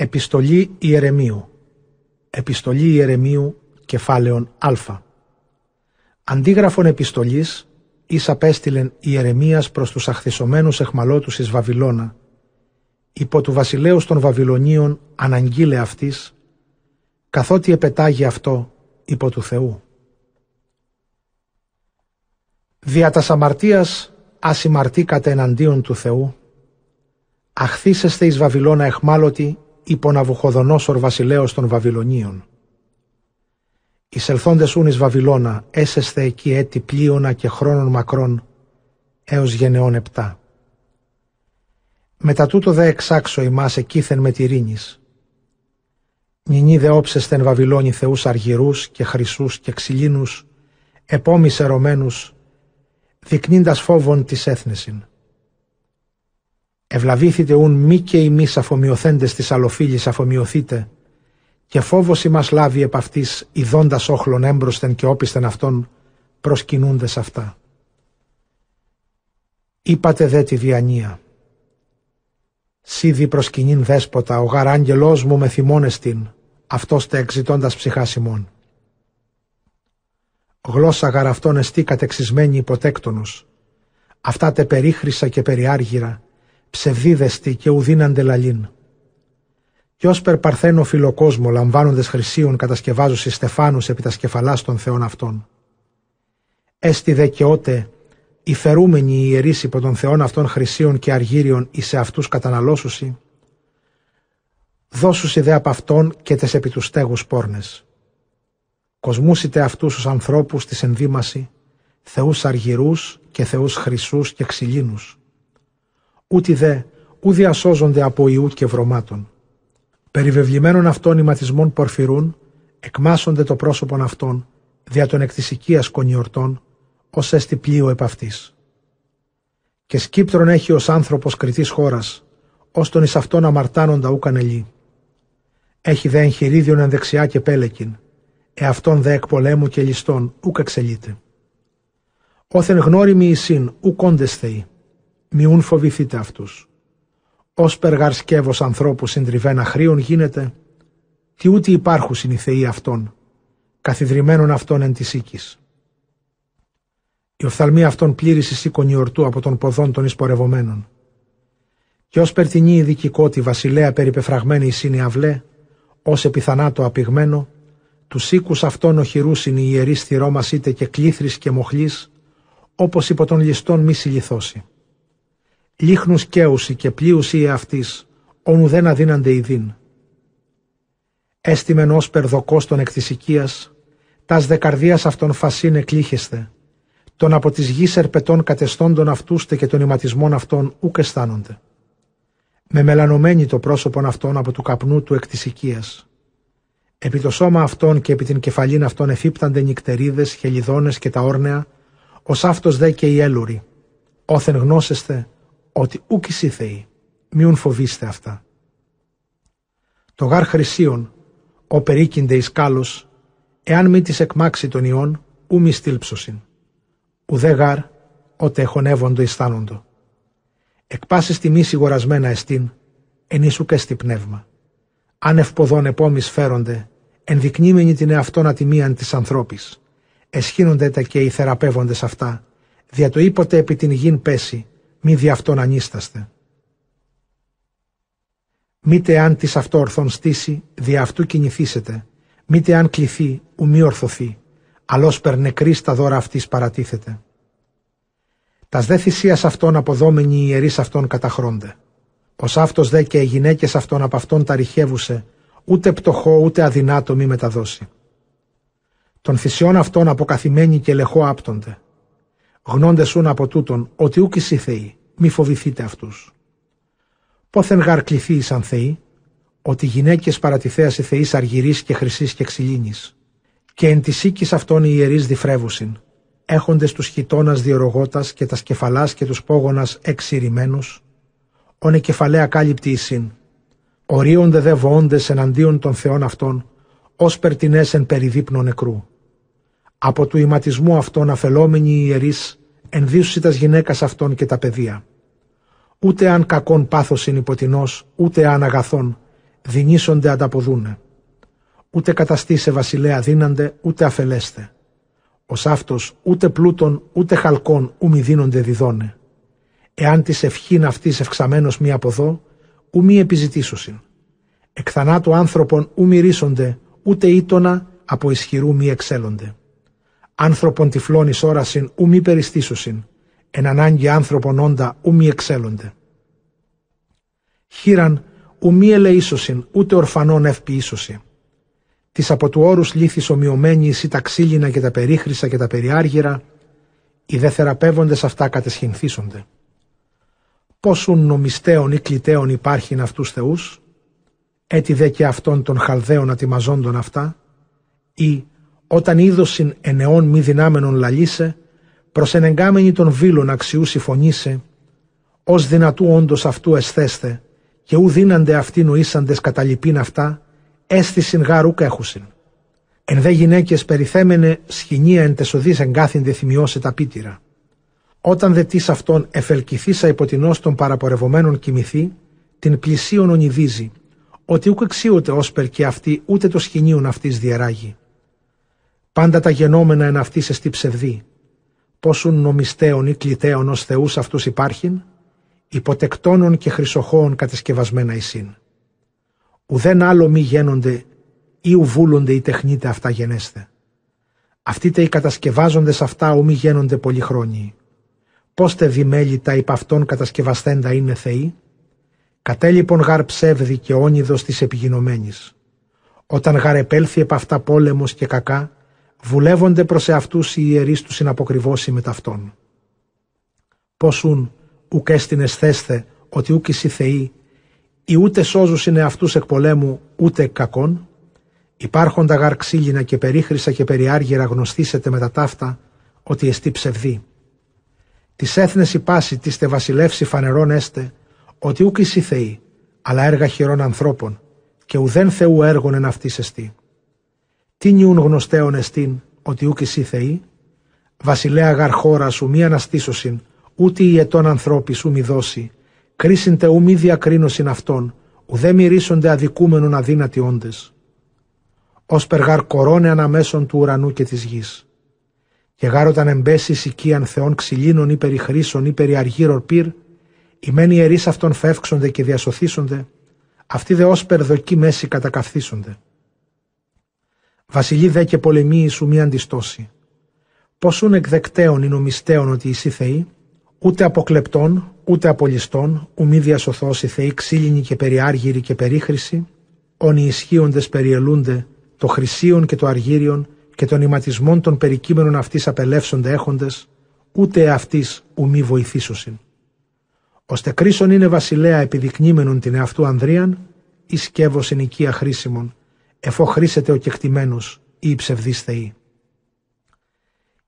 Επιστολή Ιερεμίου. Επιστολή Ιερεμίου κεφάλαιον Α. Αντίγραφον επιστολής εις απέστειλεν Ιερεμίας προς τους αχθισωμένους εχμαλώτους εις Βαβυλώνα. Υπό του βασιλέους των Βαβυλωνίων αναγγείλε αυτής καθότι επετάγει αυτό υπό του Θεού. Δια τας αμαρτίας ασημαρτήκατε εναντίον του Θεού. Αχθήσεστε εις Βαβυλώνα εχμάλωτοι υπό Ναβουχοδονόσορ βασιλέως των Βαβυλωνίων. Εισελθόντες ούν εις Βαβυλώνα έσεσθε εκεί έτη πλοίωνα και χρόνων μακρών έως γενεών επτά. Μετά τούτο δε εξάξω ημάς εκείθεν με τυρίνης. Νινή δε όψεστεν Βαβυλώνη θεούς αργυρούς και χρυσούς και ξυλίνους, επόμης ερωμένους, δεικνύντας φόβον της έθνεσιν. Ευλαβήθητε ούν μη και ημείς αφομοιωθέντες της αλλοφύλης αφομοιωθείτε, και φόβος ημάς λάβει επ' αυτής ιδώντας όχλων έμπροσθεν και όπισθεν αυτών προσκυνούντες αυτά. Είπατε δε τη διανία. Σίδη προσκυνήν δέσποτα, ο γαρ άγγελός μου με θυμώνες την, αυτός τε εξητώντας ψυχάς ημών. Γλώσσα γαρ αυτών εστί κατεξισμένη υποτέκτονος. Αυτά τε περίχρησα και περιάργυρα, ψευδίδεστη και ουδίναντε λαλήν. Κι ως περπαρθένο φιλοκόσμο λαμβάνοντε χρυσίων κατασκευάζουσι στεφάνους επί τα σκεφαλά των θεών αυτών. Έστι δε και ότε οι φερούμενοι ιερείς υπό των θεών αυτών χρυσίων και αργύριων εις σε αυτούς καταναλώσουσι, δώσουσι δε από αυτών και τες επί τους στέγους πόρνες. Κοσμούσιτε αυτούς τους ανθρώπους της ενδύμαση, θεούς αργυρούς και θεούς χρυσούς και ξυλίνους. Ούτι δε, ου διασώζονται από ιού και βρωμάτων. Περιβεβλημένων αυτών ηματισμών πορφυρούν, εκμάσονται το πρόσωπον αυτών, δια των εκτισικίας κονιορτών, ως έστι πλοίο επ' αυτής. Και σκύπτρον έχει ως άνθρωπος κριτής χώρας, ως τον εις αυτόν αμαρτάνοντα ούκαν ελί. Έχει δε εγχειρίδιον εν δεξιά και πέλεκιν, εαυτόν δε εκ πολέμου και ληστών ούκ εξελείται. Όθεν γνώριμοι εισήν ούκ όντες θεοί, μιούν φοβηθείτε αυτούς. Ως περγαρ σκεύος ανθρώπους συντριβένα χρίων γίνεται, τι ούτε υπάρχουσιν οι θεοί αυτών, καθιδρυμένων αυτών εν της οίκης. Η οφθαλμή αυτών πλήρηση σήκωνη ορτού από των ποδών των εισπορευομένων. Και ως περτινή ειδικικότη βασιλέα περιπεφραγμένη η αυλέ, ως επιθανάτο απηγμένο, τους οίκους αυτών οχυρούσιν οι ιερείς στη Ρώμα είτε και κλήθρης και μοχλής, όπως υπό των ληστών μη συλληθώσει. Λίχνους καίουσι και πλοίουσι εαυτής, όνου δεν αδύνανται ειδήν. Έστιμεν ως περδοκός των εκτισικίας, τας δεκαρδίας αυτών φασίν εκλήχεστε, των από της γης ερπετών κατεστώντων αυτούστε και των ηματισμών αυτών ούκ αισθάνονται. Με μελανωμένη το πρόσωπον αυτών από του καπνού του εκτισικίας. Επί το σώμα αυτών και επί την κεφαλήν αυτών εφύπτανται νυκτερίδες, χελιδόνες και τα όρνεα, ως αυτός δε και οι έλουροι. Όθεν γνώσεστε, ότι ούκ εσύ Θεοί, μιουν φοβήστε αυτά. Το γάρ χρυσίων, ο περίκυνται εις κάλος, εάν μη της εκμάξει των ιών, ου μη στήλψωσιν. Ουδέ γάρ, ότε εχονεύοντο αισθάνοντο. Εκ πάσης τιμή σιγορασμένα εστίν, εν ίσου και στη πνεύμα. Αν ευποδών επόμης φέρονται, ενδεικνύμενοι την εαυτόν ατιμίαν της ανθρώπης, εσχύνονται τα και οι θεραπεύοντες αυτά, δια το íποτε επί την γην πέσει, μη δι' αυτόν ανίσταστε. Μήτε αν της αυτό ορθόν στήσει, δι' αυτού κινηθήσετε, μήτε αν κληθεί, ου μη ορθωθεί, αλλός περνεκρή στα δώρα αυτής παρατίθεται. Τας δε θυσίας αυτών αποδόμενοι οι ιερείς αυτών καταχρώνται. Ως αυτός δε και οι γυναίκες αυτών από αυτόν τα ρηχεύουσε, ούτε πτωχό ούτε αδυνάτο μη μεταδώσει. Των θυσιών αυτών αποκαθημένοι και λεχό άπτονται γνώντεσουν από τούτον ότι ούκ οι θεοί, μη φοβηθείτε αυτούς. Πόθεν γαρ σαν θεοί, ότι γυναίκες παρατηθέας οι θεείς αργυρής και χρυσής και ξυλίνης, και εν της οίκης αυτών οι ιερείς διφρεύουσιν, έχοντες τους χιτώνας διορογότας και τα σκεφαλάς και τους πόγονας εξηρημένους, όνε κεφαλαία κάλυπτη εισήν, ορίονται δε βοώντες εναντίον των θεών αυτών, ως περτινές εν περιδείπνο νεκρού. Από του ηματισμού αυτών αφελόμενοι οι ιερείς ενδύσουσι τας γυναίκας αυτών και τα παιδεία. Ούτε αν κακόν πάθος είναι υποτινός, ούτε αν αγαθόν, δινήσονται ανταποδούνε. Ούτε καταστή σε βασιλέα δίνανται, ούτε αφελέστε. Ως αυτός ούτε πλούτων ούτε χαλκών ου μη δίνονται διδώνε. Εάν της ευχήν αυτής ευξαμένος μη αποδώ, ου μη επιζητήσωσιν. Εκ θανάτου άνθρωπων ου μυρίσονται, ούτε ήτονα από ισχυρού μη εξέλονται. Άνθρωπον τυφλών εις όρασιν ου μη περιστήσωσιν, εν ανάγκη άνθρωπον όντα ου μη εξέλονται. Χείραν ου μη ελεήσωσιν, ούτε ορφανών ευποιήσωση. Της από του όρους λύθη ομοιωμένη ή τα ξύλινα και τα περίχρησα και τα περιάργυρα, οι δε θεραπεύοντες αυτά κατεσχυνθήσονται. Πόσουν νομιστέων ή κλητέων υπάρχει αυτούς θεούς, έτι δε και αυτών των χαλδαίων ατιμαζόντων αυτά, ή όταν είδωσιν ενεών μη δυνάμενων λαλίσε, προσενεγκάμενοι των βίλων αξιούσι φωνήσε, ως δυνατού όντως αυτού εσθέστε, και ου δίνανται αυτοί νοήσαντε καταλυπήν αυτά, αίσθησιν γάρουκ έχουσιν. Εν δε γυναίκες περιθέμενε σχοινία εν τεσοδή εγκάθιντε θυμιώσε τα πίτηρα. Όταν δε τη αυτόν εφελκυθήσα υπό την των παραπορευομένων κοιμηθεί, την πλησίον ονειδίζει, ότι ούκ εξίωτε όσπερ και αυτή ούτε το σχοινίον αυτής διεράγει. Πάντα τα γενόμενα εν αυτής εστί ψευδή. Πόσουν νομιστέων ή κλητέων ως θεούς αυτούς υπάρχειν, υποτεκτώνων και χρυσοχώων κατασκευασμένα εισήν. Ουδέν άλλο μη γένονται ή ουβούλονται ή τεχνείτε αυτά γενέστε. Αυτοί τε οι κατασκευάζοντες αυτά ου μη γένονται πολυχρόνιοι. Πώς τε δημέλητα υπ' αυτών κατασκευαστέντα είναι θεοί; Κατέλειπον γαρ ψεύδι και όνειδος της επιγεινωμένης. Όταν γαρ επέλθει επ' αυτά πόλεμος και κακά, βουλεύονται προς εαυτούς οι ιερείς τους συναποκριβώσει με ταυτόν. Πόσουν ουκ έστεινες θέσθε ότι ούκ οι θεοί ή ούτε σώζουσιν εαυτούς εκ πολέμου ούτε εκ κακών, υπάρχοντα γαρ ξύλινα και περίχρησα και περιάργυρα γνωστήσετε με τα ταύτα ότι εστί ψευδή. Τη έθνες η πάση της τε βασιλεύσει φανερών έστε, ότι ούκ οι θεοί, αλλά έργα χειρών ανθρώπων, και ουδέν Θεού έργων εν αυτής εστί. Τι νιούν γνωστέων εστίν, ότι ούκ οι θεοί, βασιλέα γαρ χώρα σου μη αναστήσωσιν, ούτε η ετών ανθρώπη σου μη δώσει, κρίσιν ου μη διακρίνωσιν αυτόν, ουδέ μυρίσονται αδικούμενον αδύνατοι όντες. Ω περγάρ κορώνε αναμέσων του ουρανού και της γης. Και γάρ όταν εμπέσεις οικίαν θεών ξυλίνων ή περιχρήσεων ή περιαργύρων πυρ, οι μένοι ιερείς αυτών φεύξονται και διασωθήσονται, αυτοί δε ως περδοκή μέση κατακαθίσονται. Βασιλεί δε και πολεμοί σου μη αντιστώσει. Πόσουν εκδεκταίων ή νομιστέων ότι εσύ Θεοί, ούτε αποκλεπτών, ούτε απολιστών, ουμή διασωθώσει θεοί ξύλινοι και περιάργυροι και περίχρηση, όνοι ισχύοντες περιελούνται το χρυσίον και το αργύριον και των ηματισμών των περικείμενων αυτής απελεύσονται έχοντες, ούτε αυτής ουμή βοηθήσωσιν. Ώστε κρίσον είναι βασιλέα επιδεικνύμενον την εαυτού Ανδρίαν, ή σκεύος εν οικία χρήσιμον, εφό χρήσεται ο κεκτημένος ή η ψευδής θεή.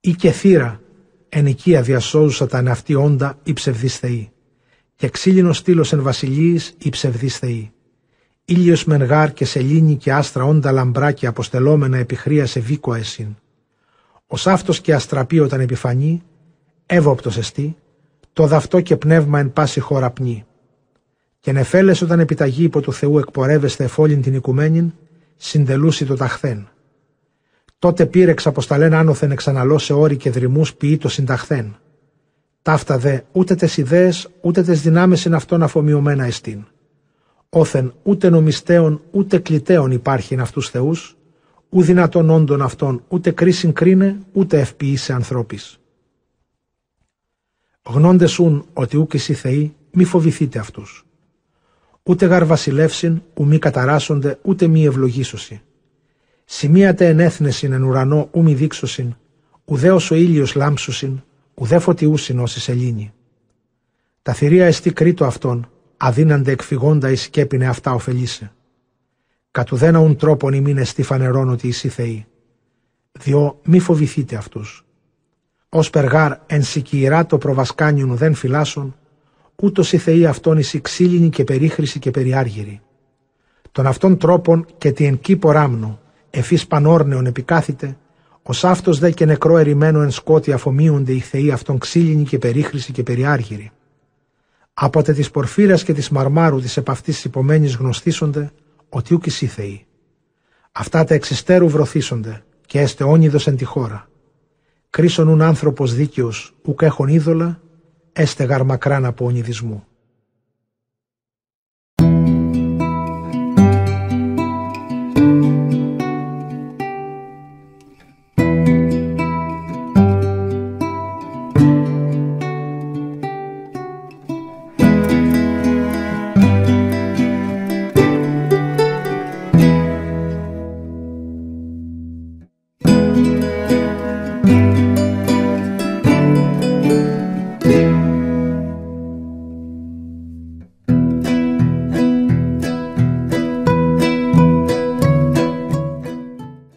Ή και θύρα εν οικία διασώζουσα τα ναυτή όντα η ψευδής θεή. Και ξύλινος στήλος εν βασιλείς η ψευδής θεή. Ήλιος μενγάρ και σελήνη και άστρα όντα λαμπρά και αποστελόμενα επιχρία σε βίκο εσύν. Ως αυτός και αστραπή όταν επιφανεί, εύωπτος εστί, το δαυτό και πνεύμα εν πάση χώρα πνί. Και νεφέλες όταν επιταγεί υπό του Θεού εκπορεύεστε εφόλην την οικουμένην, συντελούσι το ταχθέν. Τότε πήρεξ αποσταλέν άνωθεν εξαναλώ σε όρη και δρυμούς ποιή το συνταχθέν. Ταύτα δε ούτε τες ιδέες ούτε τες δυνάμεις είναι αυτόν αφομοιωμένα εστίν. Όθεν ούτε νομιστέων ούτε κλητέων υπάρχει εν αυτούς θεούς, ου δυνατόν όντων αυτών ούτε κρίσιν κρίνε ούτε ευποιεί σε ανθρώπης. Γνώντες σουν ότι ούκ εσύ θεοί, μη φοβηθείτε αυτούς. Ούτε γαρ βασιλεύσιν, ου μη καταράσσονται, ούτε μη ευλογήσωση Σημείατε ενέθνεσιν εν ουρανό ου μη δείξωσιν, ουδέως ο ήλιος λάμψουσιν, ουδέ φωτιούσιν όσοι σελήνη. Τα θηρία εστί κρίτο αυτόν, αδύναντε εκφυγόντα εις σκέπινε αυτά ωφελήσε. Κατ' ουδένα ουν τρόπον ημίν εστί φανερών ότι εσύ Θεοί. Διό μη φοβηθείτε αυτούς. Ως περγάρ εν σικυρά το προβασκάνιον ουδέν φυλάσσον, ούτως οι Θεοί αυτόν εις ξύλινη και περίχρηση και περιάργυρη. Τον αυτόν τρόπον και τη εν κήπο ράμνο, εφής πανόρνεων επικάθητε, ως αυτός δε και νεκρό ερημένο εν σκότη αφομοίονται οι θεοί αυτών ξύλινοι και περίχρηση και περιάργυροι. Άποτε της πορφύρας και της μαρμάρου της επ' αυτής υπομένης γνωστήσονται, ότι ούκ εσύ Θεοί. Αυτά τα εξιστέρου βρωθήσονται και έστε όνειδος εν τη χώρα. Κρίσον ουν άνθρωπος δίκαιος ούκ έχων είδωλα, έστε γαρμακράν από ονειδισμού.